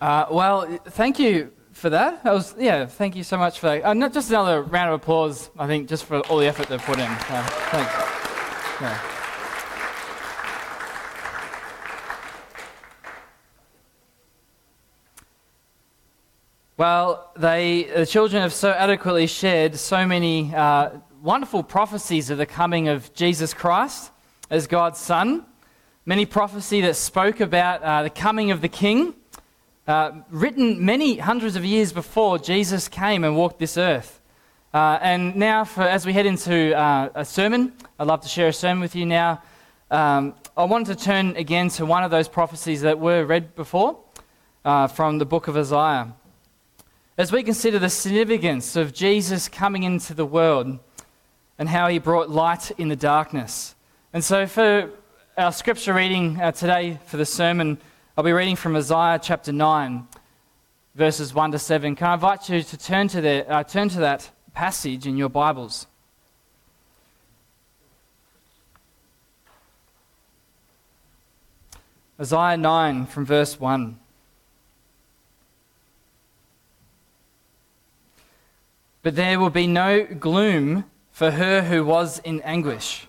Uh, well, thank you for that. that was, yeah, thank you so much for that. Uh, not just another round of applause, I think, just for all the effort they've put in. Uh, thanks. Yeah. Well, they, the children have so adequately shared so many uh, wonderful prophecies of the coming of Jesus Christ as God's Son. Many prophecy that spoke about uh, the coming of the King, uh, written many hundreds of years before Jesus came and walked this earth. Uh, and now, for, as we head into uh, a sermon, I'd love to share a sermon with you now. Um, I wanted to turn again to one of those prophecies that were read before uh, from the book of Isaiah. As we consider the significance of Jesus coming into the world and how he brought light in the darkness. And so, for our scripture reading uh, today for the sermon, I'll be reading from Isaiah chapter 9, verses 1 to 7. Can I invite you to turn to, the, uh, turn to that passage in your Bibles? Isaiah 9 from verse 1. But there will be no gloom for her who was in anguish.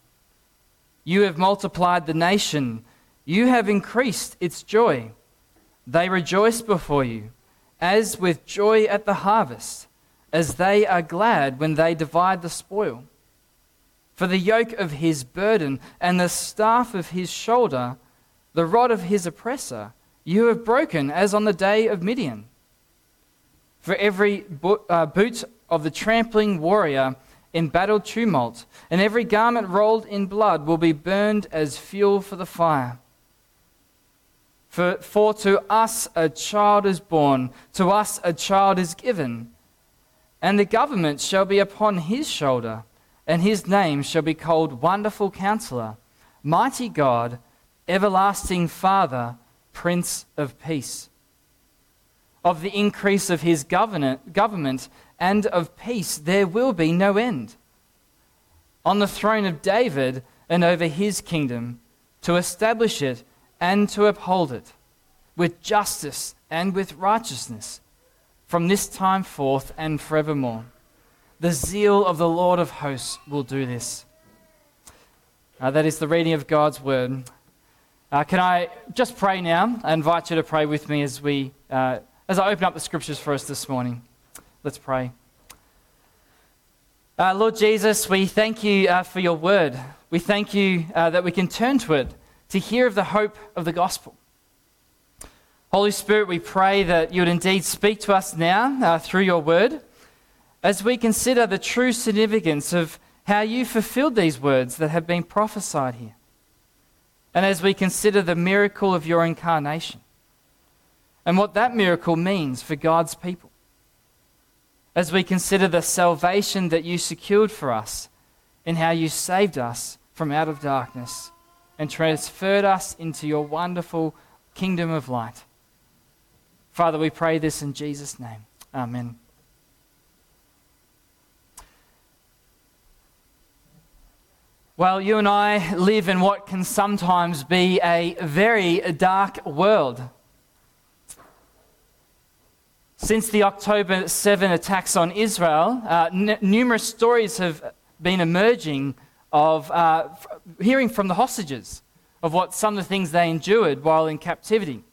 You have multiplied the nation, you have increased its joy. They rejoice before you, as with joy at the harvest, as they are glad when they divide the spoil. For the yoke of his burden and the staff of his shoulder, the rod of his oppressor, you have broken as on the day of Midian. For every uh, boot of the trampling warrior in battle tumult, and every garment rolled in blood will be burned as fuel for the fire. For, for to us a child is born, to us a child is given, and the government shall be upon his shoulder, and his name shall be called Wonderful Counselor, Mighty God, Everlasting Father, Prince of Peace of the increase of his government and of peace, there will be no end. On the throne of David and over his kingdom, to establish it and to uphold it with justice and with righteousness from this time forth and forevermore. The zeal of the Lord of hosts will do this. Uh, that is the reading of God's word. Uh, can I just pray now? I invite you to pray with me as we. Uh, as I open up the scriptures for us this morning, let's pray. Uh, Lord Jesus, we thank you uh, for your word. We thank you uh, that we can turn to it to hear of the hope of the gospel. Holy Spirit, we pray that you would indeed speak to us now uh, through your word as we consider the true significance of how you fulfilled these words that have been prophesied here. And as we consider the miracle of your incarnation and what that miracle means for God's people. As we consider the salvation that you secured for us and how you saved us from out of darkness and transferred us into your wonderful kingdom of light. Father, we pray this in Jesus' name. Amen. Well, you and I live in what can sometimes be a very dark world. Since the October 7 attacks on Israel, uh, n- numerous stories have been emerging of uh, f- hearing from the hostages of what some of the things they endured while in captivity.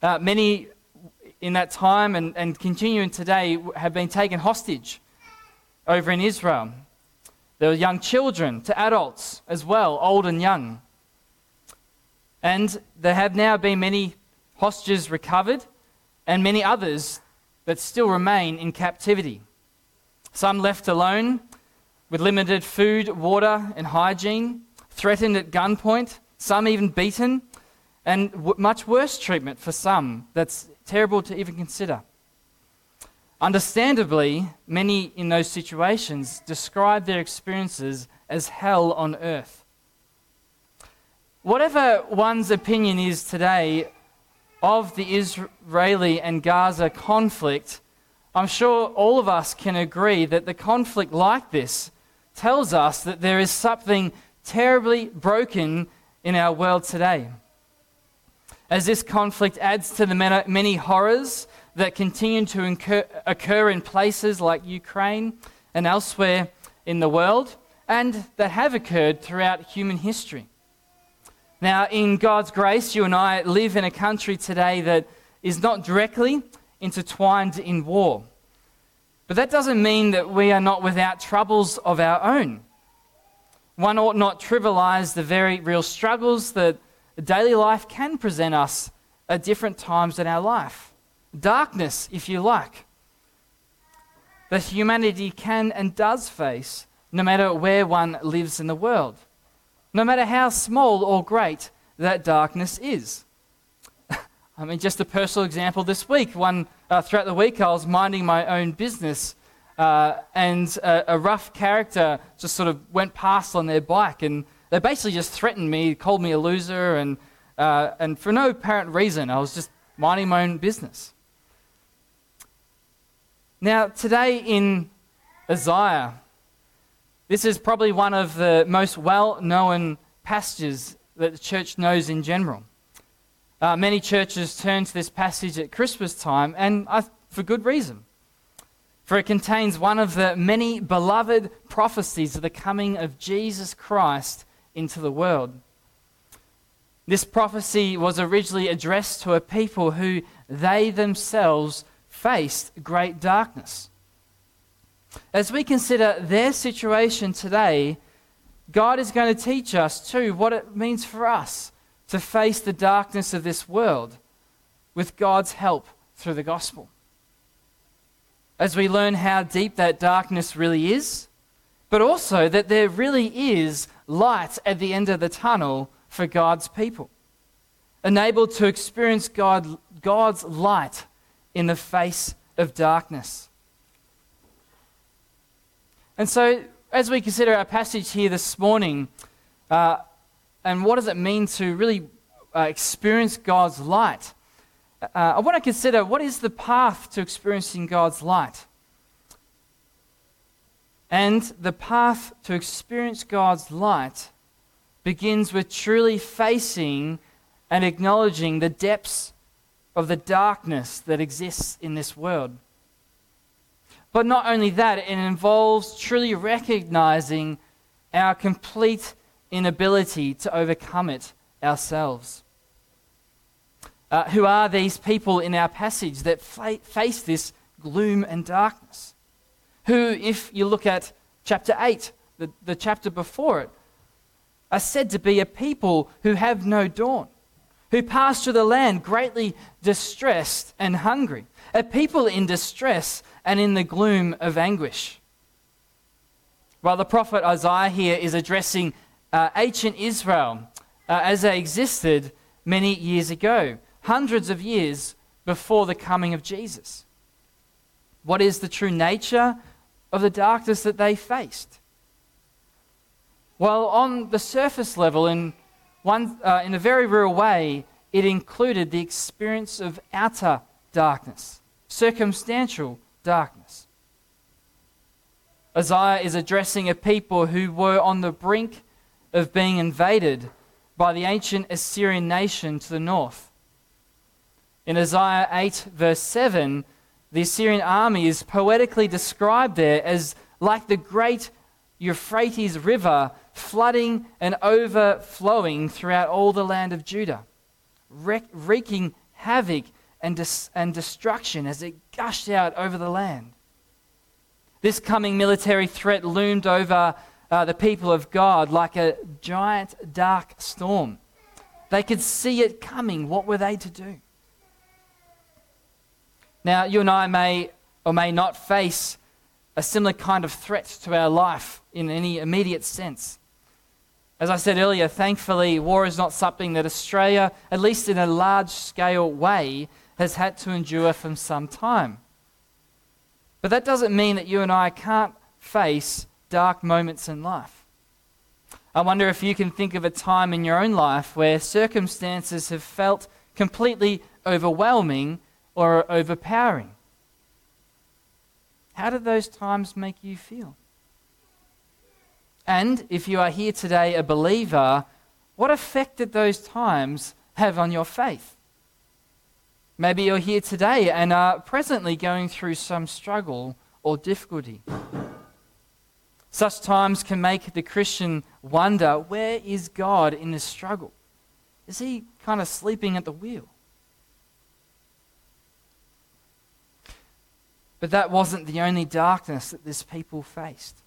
Uh, many in that time and, and continuing today have been taken hostage over in Israel. There were young children to adults as well, old and young. And there have now been many hostages recovered and many others that still remain in captivity. Some left alone with limited food, water, and hygiene, threatened at gunpoint, some even beaten, and w- much worse treatment for some that's terrible to even consider. Understandably, many in those situations describe their experiences as hell on earth. Whatever one's opinion is today of the Israeli and Gaza conflict, I'm sure all of us can agree that the conflict like this tells us that there is something terribly broken in our world today. As this conflict adds to the many horrors that continue to incur, occur in places like Ukraine and elsewhere in the world, and that have occurred throughout human history. Now, in God's grace, you and I live in a country today that is not directly intertwined in war. But that doesn't mean that we are not without troubles of our own. One ought not trivialize the very real struggles that daily life can present us at different times in our life. Darkness, if you like, that humanity can and does face no matter where one lives in the world, no matter how small or great that darkness is. I mean, just a personal example this week. One uh, throughout the week, I was minding my own business, uh, and a, a, rough character just sort of went past on their bike, and they basically just threatened me, called me a loser, and uh, and for no apparent reason. I was just minding my own business. Now, today in Isaiah, this is probably one of the most well-known passages that the church knows in general. Uh, many churches turn to this passage at Christmas time, and uh, for good reason. For it contains one of the many beloved prophecies of the coming of Jesus Christ into the world. This prophecy was originally addressed to a people who they themselves faced great darkness. As we consider their situation today, God is going to teach us too what it means for us to face the darkness of this world with God's help through the gospel. As we learn how deep that darkness really is, but also that there really is light at the end of the tunnel for God's people, enabled to experience God, God's light in the face of darkness. And so, as we consider our passage here this morning, uh, and what does it mean to really uh, experience God's light? Uh, I want to consider what is the path to experiencing God's light? And the path to experience God's light begins with truly facing and acknowledging the depths of the darkness that exists in this world. But not only that, it involves truly recognizing our complete inability to overcome it ourselves. Uh, who are these people in our passage that fa- face this gloom and darkness? Who, if you look at chapter 8, the, the chapter before it, are said to be a people who have no dawn, who pass through the land greatly distressed and hungry, a people in distress and in the gloom of anguish. While the prophet Isaiah here is addressing uh, ancient Israel uh, as they existed many years ago, hundreds of years before the coming of Jesus. What is the true nature of the darkness that they faced? Well, on the surface level, in, one, uh, in a very real way, it included the experience of outer darkness, circumstantial darkness. Isaiah is addressing a people who were on the brink of being invaded by the ancient Assyrian nation to the north. In Isaiah 8, verse 7, the Assyrian army is poetically described there as like the great Euphrates River flooding and overflowing throughout all the land of Judah, wreaking havoc and, dis- and destruction as it gushed out over the land. This coming military threat loomed over uh, the people of God like a giant dark storm. They could see it coming. What were they to do? Now, you and I may or may not face a similar kind of threat to our life in any immediate sense. As I said earlier, thankfully, war is not something that Australia, at least in a large scale way, has had to endure for some time. But that doesn't mean that you and I can't face dark moments in life. I wonder if you can think of a time in your own life where circumstances have felt completely overwhelming or overpowering. How did those times make you feel? And if you are here today a believer, what effect did those times have on your faith? Maybe you're here today and are presently going through some struggle or difficulty. Such times can make the Christian wonder where is God in this struggle? Is he kind of sleeping at the wheel? But that wasn't the only darkness that this people faced.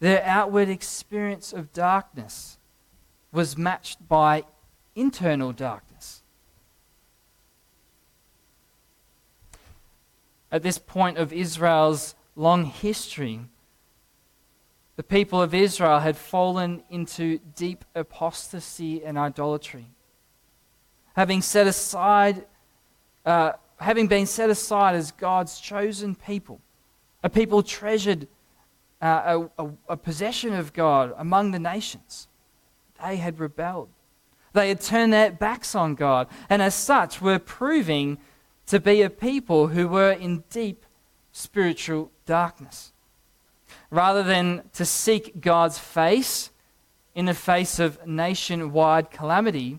Their outward experience of darkness was matched by internal darkness. At this point of Israel's long history, the people of Israel had fallen into deep apostasy and idolatry. Having set aside, uh, having been set aside as God's chosen people, a people treasured, uh, a, a, a possession of God among the nations, they had rebelled. They had turned their backs on God, and as such were proving to be a people who were in deep spiritual darkness. Rather than to seek God's face in the face of nationwide calamity,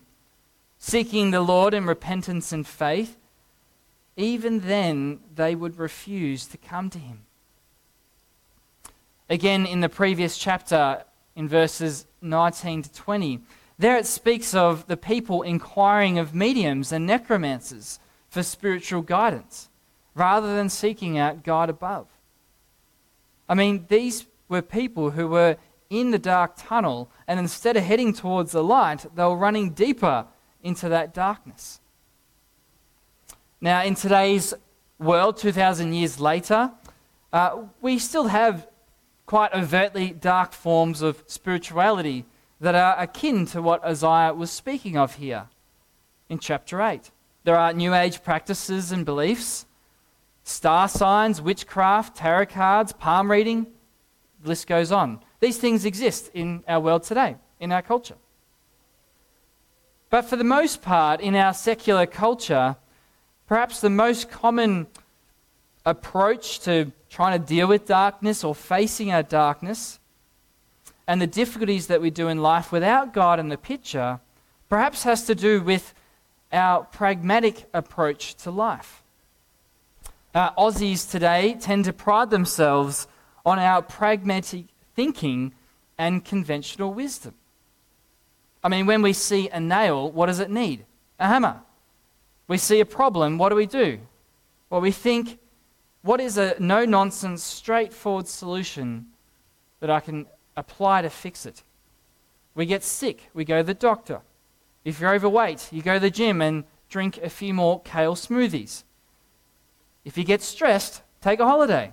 seeking the Lord in repentance and faith, even then they would refuse to come to Him. Again, in the previous chapter, in verses 19 to 20, there it speaks of the people inquiring of mediums and necromancers for spiritual guidance rather than seeking out God above. I mean, these were people who were in the dark tunnel, and instead of heading towards the light, they were running deeper into that darkness. Now, in today's world, 2,000 years later, uh, we still have quite overtly dark forms of spirituality that are akin to what Isaiah was speaking of here in chapter 8. There are New Age practices and beliefs, star signs, witchcraft, tarot cards, palm reading, the list goes on. These things exist in our world today, in our culture. But for the most part, in our secular culture, perhaps the most common approach to trying to deal with darkness or facing our darkness and the difficulties that we do in life without God in the picture perhaps has to do with our pragmatic approach to life. Uh, Aussies today tend to pride themselves on our pragmatic thinking and conventional wisdom. I mean, when we see a nail, what does it need? A hammer. We see a problem, what do we do? Well, we think, what is a no nonsense, straightforward solution that I can apply to fix it. We get sick, we go to the doctor. If you're overweight, you go to the gym and drink a few more kale smoothies. If you get stressed, take a holiday.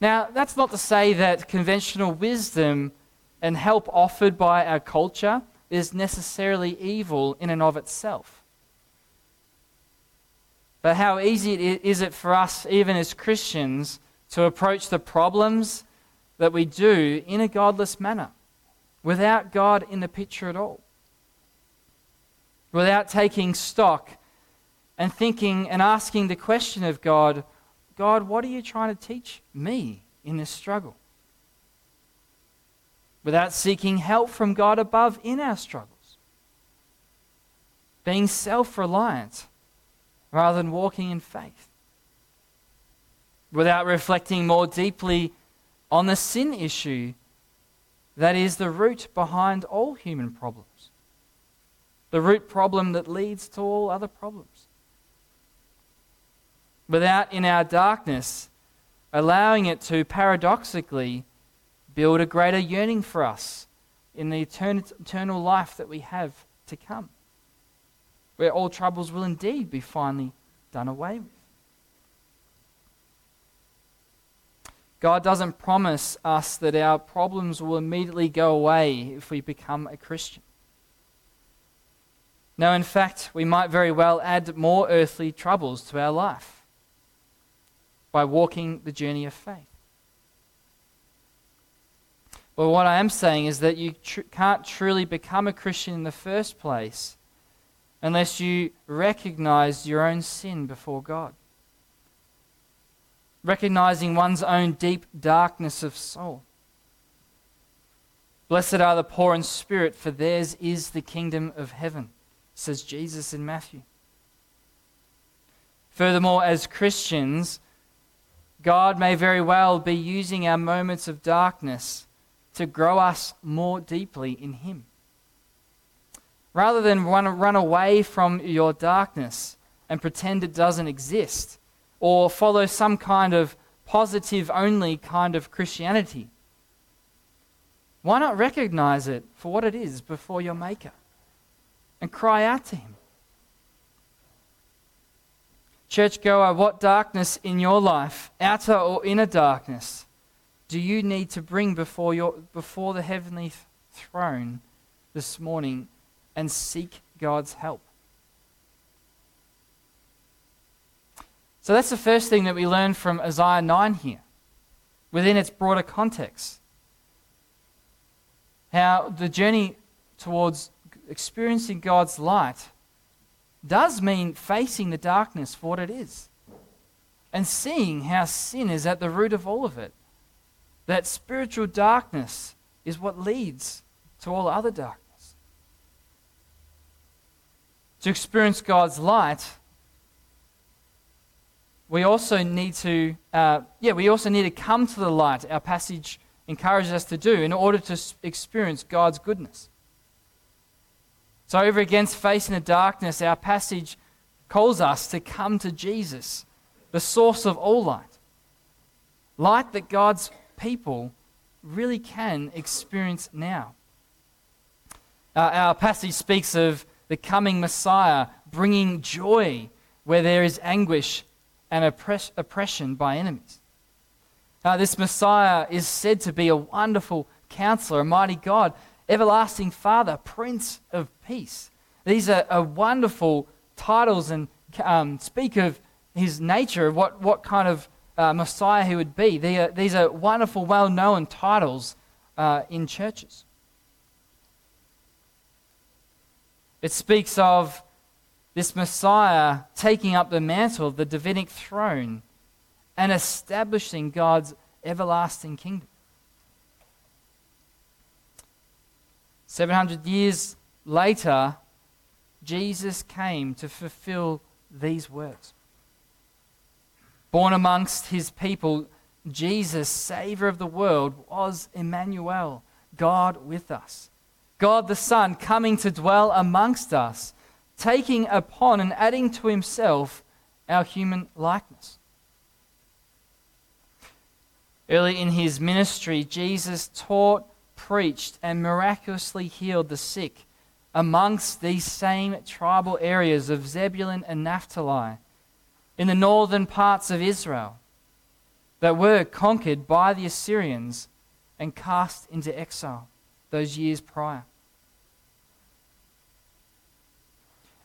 Now, that's not to say that conventional wisdom and help offered by our culture is necessarily evil in and of itself. But how easy is it for us, even as Christians, to approach the problems that we do in a godless manner, without God in the picture at all. Without taking stock and thinking and asking the question of God, God, what are you trying to teach me in this struggle? Without seeking help from God above in our struggles. Being self reliant rather than walking in faith. Without reflecting more deeply on the sin issue that is the root behind all human problems, the root problem that leads to all other problems. Without, in our darkness, allowing it to paradoxically build a greater yearning for us in the eternal life that we have to come, where all troubles will indeed be finally done away with. God doesn't promise us that our problems will immediately go away if we become a Christian. No, in fact, we might very well add more earthly troubles to our life by walking the journey of faith. But what I am saying is that you tr- can't truly become a Christian in the first place unless you recognize your own sin before God. Recognizing one's own deep darkness of soul. Blessed are the poor in spirit, for theirs is the kingdom of heaven, says Jesus in Matthew. Furthermore, as Christians, God may very well be using our moments of darkness to grow us more deeply in Him. Rather than run, run away from your darkness and pretend it doesn't exist, or follow some kind of positive only kind of Christianity, why not recognize it for what it is before your Maker and cry out to Him? Churchgoer, what darkness in your life, outer or inner darkness, do you need to bring before, your, before the heavenly throne this morning and seek God's help? So that's the first thing that we learn from Isaiah 9 here, within its broader context how the journey towards experiencing God's light does mean facing the darkness for what it is and seeing how sin is at the root of all of it. That spiritual darkness is what leads to all other darkness. To experience God's light, we also need to, uh, yeah, we also need to come to the light. Our passage encourages us to do in order to experience God's goodness. So, over against facing the darkness, our passage calls us to come to Jesus, the source of all light. Light that God's people really can experience now. Uh, our passage speaks of the coming Messiah bringing joy where there is anguish and oppress- oppression by enemies. Uh, this Messiah is said to be a wonderful counselor, a mighty God, everlasting Father, Prince of Peace. These are, are wonderful titles and um, speak of his nature, of what, what kind of uh, Messiah he would be. Are, these are wonderful, well known titles uh, in churches. It speaks of this Messiah taking up the mantle of the Davidic throne and establishing God's everlasting kingdom. 700 years later, Jesus came to fulfill these words. Born amongst his people, Jesus, Savior of the world, was Emmanuel, God with us. God the Son coming to dwell amongst us, taking upon and adding to himself our human likeness. Early in his ministry, Jesus taught, preached, and miraculously healed the sick amongst these same tribal areas of Zebulun and Naphtali in the northern parts of Israel that were conquered by the Assyrians and cast into exile those years prior.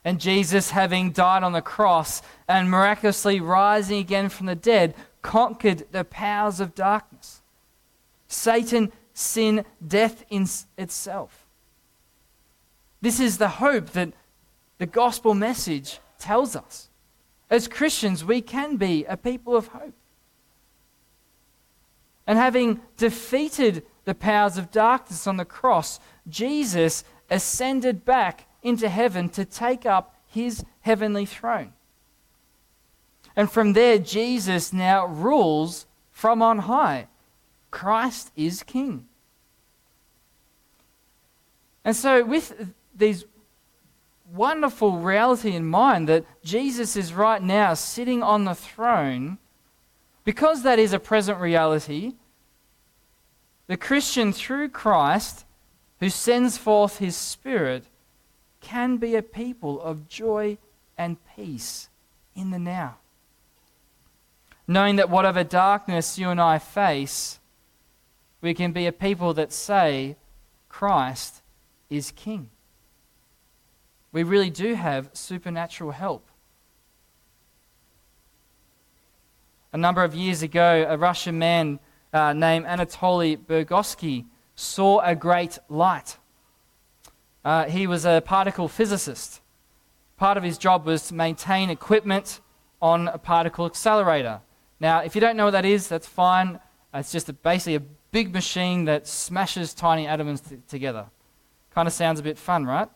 And Jesus, having died on the cross and miraculously rising again from the dead, conquered the powers of darkness. Satan, sin, death in itself. This is the hope that the gospel message tells us. As Christians, we can be a people of hope. And having defeated the powers of darkness on the cross, Jesus ascended back into heaven to take up his heavenly throne. And from there, Jesus now rules from on high. Christ is king. And so, with these wonderful reality in mind that Jesus is right now sitting on the throne, because that is a present reality, the Christian through Christ, who sends forth his Spirit, can be a people of joy and peace in the now knowing that whatever darkness you and I face, we can be a people that say, Christ is King. We really do have supernatural help. A number of years ago, a Russian man uh, named Anatoly Bugorski saw a great light. Uh, he was a particle physicist. Part of his job was to maintain equipment on a particle accelerator. Now, if you don't know what that is, that's fine. It's just a, basically a big machine that smashes tiny atoms t- together. Kind of sounds a bit fun, right?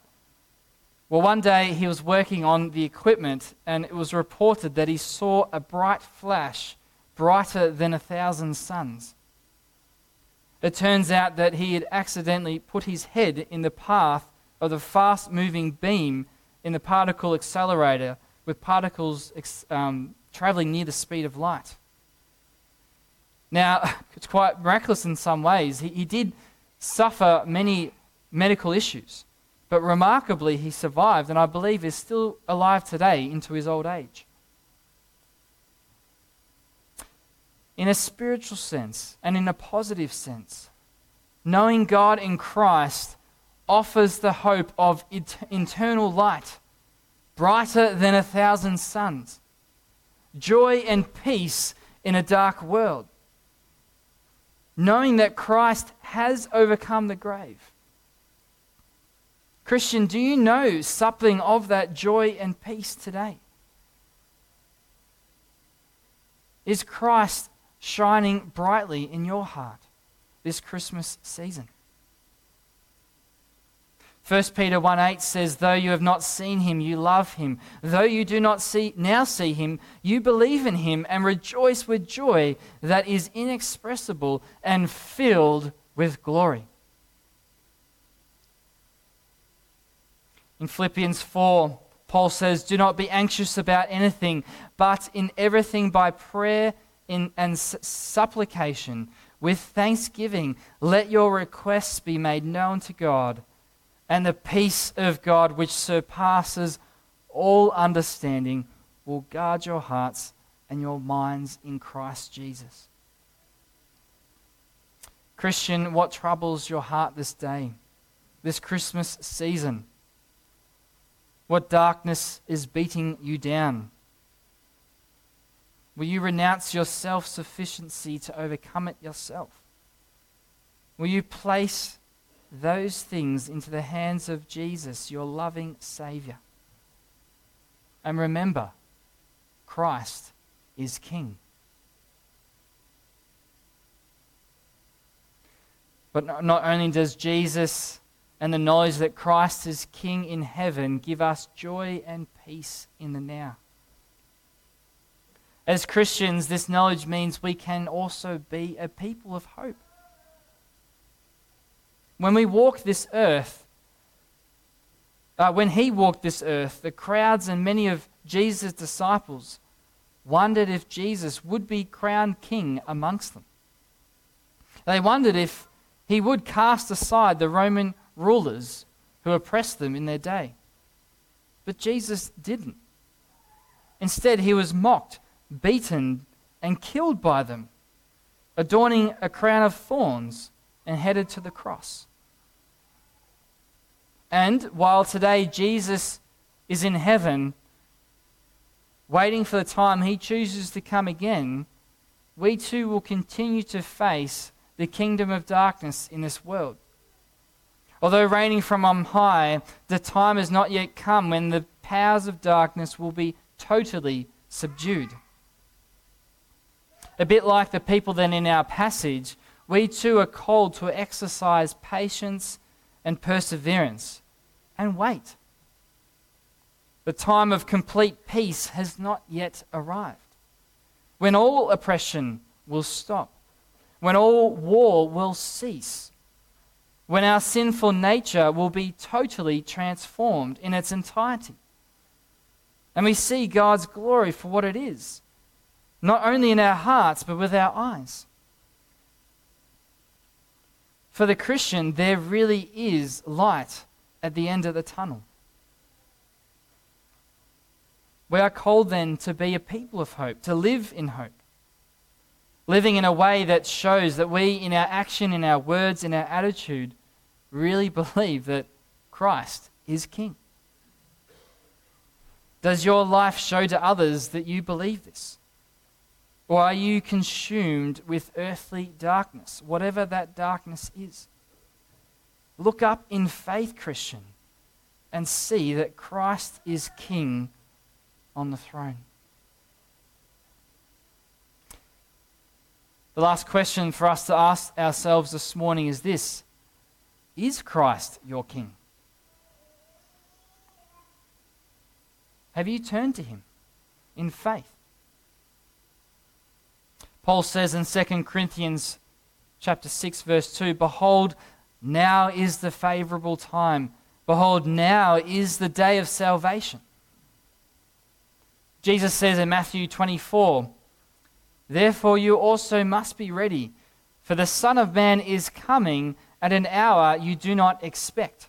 Well, one day he was working on the equipment, and it was reported that he saw a bright flash, brighter than a thousand suns. It turns out that he had accidentally put his head in the path of the fast moving beam in the particle accelerator with particles um, traveling near the speed of light. Now, it's quite miraculous in some ways. He, he did suffer many medical issues, but remarkably, he survived, and I believe is still alive today into his old age. in a spiritual sense and in a positive sense. Knowing God in Christ offers the hope of eternal light, brighter than a thousand suns, joy and peace in a dark world. Knowing that Christ has overcome the grave. Christian, do you know something of that joy and peace today? Is Christ shining brightly in your heart this Christmas season. 1 Peter 1 8 says, Though you have not seen him, you love him. Though you do not see, now see him, you believe in him and rejoice with joy that is inexpressible and filled with glory. In Philippians 4, Paul says, Do not be anxious about anything, but in everything by prayer in, and supplication with thanksgiving, let your requests be made known to God, and the peace of God, which surpasses all understanding, will guard your hearts and your minds in Christ Jesus. Christian, what troubles your heart this day, this Christmas season? What darkness is beating you down? Will you renounce your self sufficiency to overcome it yourself? Will you place those things into the hands of Jesus, your loving Savior? And remember, Christ is King. But not only does Jesus and the knowledge that Christ is King in heaven give us joy and peace in the now, as Christians, this knowledge means we can also be a people of hope. When we walk this earth, uh, when he walked this earth, the crowds and many of Jesus' disciples wondered if Jesus would be crowned king amongst them. They wondered if he would cast aside the Roman rulers who oppressed them in their day. But Jesus didn't. Instead, he was mocked beaten, and killed by them, adorning a crown of thorns and headed to the cross. And while today Jesus is in heaven, waiting for the time he chooses to come again, we too will continue to face the kingdom of darkness in this world. Although reigning from on high, the time has not yet come when the powers of darkness will be totally subdued. A bit like the people then in our passage, we too are called to exercise patience and perseverance and wait. The time of complete peace has not yet arrived. When all oppression will stop, when all war will cease, when our sinful nature will be totally transformed in its entirety. And we see God's glory for what it is not only in our hearts, but with our eyes. For the Christian, there really is light at the end of the tunnel. We are called then to be a people of hope, to live in hope. Living in a way that shows that we, in our action, in our words, in our attitude, really believe that Christ is King. Does your life show to others that you believe this? Or are you consumed with earthly darkness, whatever that darkness is? Look up in faith, Christian, and see that Christ is King on the throne. The last question for us to ask ourselves this morning is this Is Christ your King? Have you turned to him in faith? Paul says in 2 Corinthians chapter 6 verse 2, behold now is the favorable time. Behold now is the day of salvation. Jesus says in Matthew 24, Therefore you also must be ready, for the Son of Man is coming at an hour you do not expect.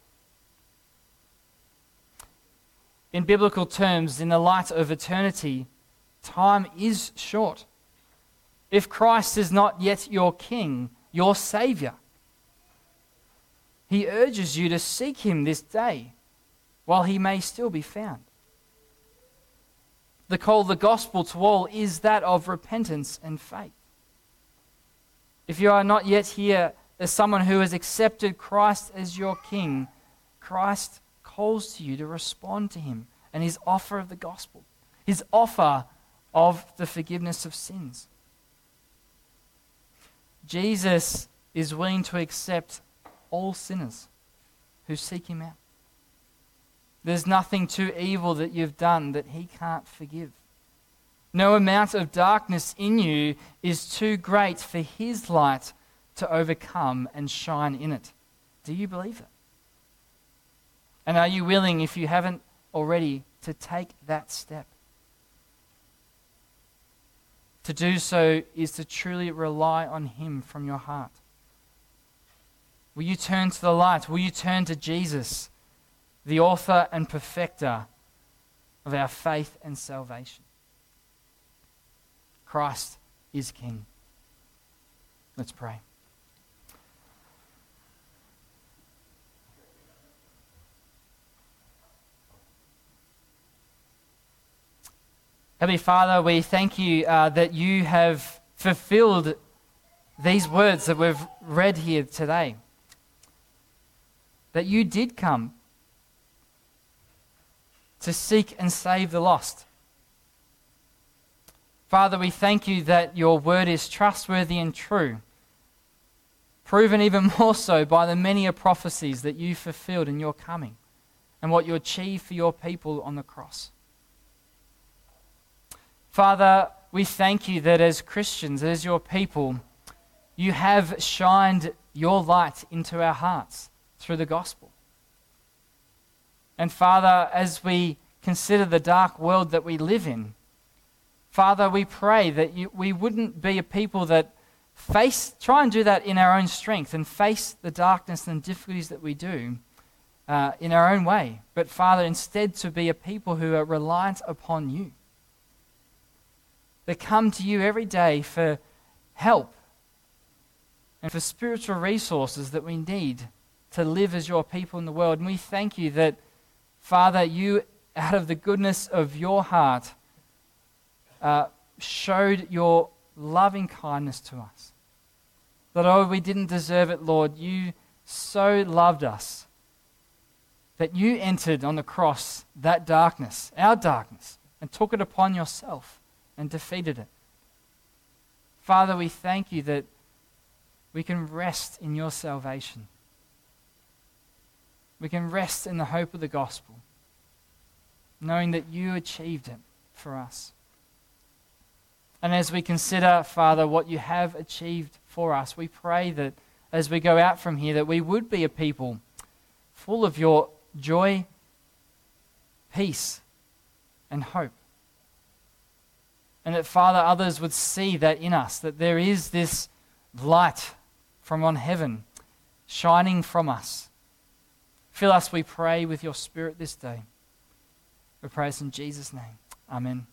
In biblical terms, in the light of eternity, time is short. If Christ is not yet your King, your Savior, he urges you to seek him this day while he may still be found. The call of the gospel to all is that of repentance and faith. If you are not yet here as someone who has accepted Christ as your King, Christ calls to you to respond to him and his offer of the gospel, his offer of the forgiveness of sins. Jesus is willing to accept all sinners who seek him out. There's nothing too evil that you've done that he can't forgive. No amount of darkness in you is too great for his light to overcome and shine in it. Do you believe it? And are you willing, if you haven't already, to take that step? To do so is to truly rely on him from your heart. Will you turn to the light? Will you turn to Jesus? the author and perfecter of our faith and salvation. Christ is King. Let's pray. Heavenly Father, we thank you uh, that you have fulfilled these words that we've read here today. That you did come to seek and save the lost. Father, we thank you that your word is trustworthy and true, proven even more so by the many prophecies that you fulfilled in your coming and what you achieved for your people on the cross. Father, we thank you that as Christians, as your people, you have shined your light into our hearts through the gospel. And Father, as we consider the dark world that we live in, Father, we pray that you, we wouldn't be a people that face, try and do that in our own strength and face the darkness and difficulties that we do uh, in our own way. But Father, instead to be a people who are reliant upon you. That come to you every day for help and for spiritual resources that we need to live as your people in the world. And we thank you that Father, you, out of the goodness of your heart, uh, showed your loving kindness to us. That, oh, we didn't deserve it, Lord. You so loved us that you entered on the cross that darkness, our darkness, and took it upon yourself and defeated it. Father, we thank you that we can rest in your salvation. We can rest in the hope of the gospel, knowing that you achieved it for us. And as we consider, Father, what you have achieved for us, we pray that as we go out from here, that we would be a people full of your joy, peace, and hope. And that, Father, others would see that in us, that there is this light from on heaven shining from us Fill us, we pray, with your Spirit this day. We pray this in Jesus' name. Amen.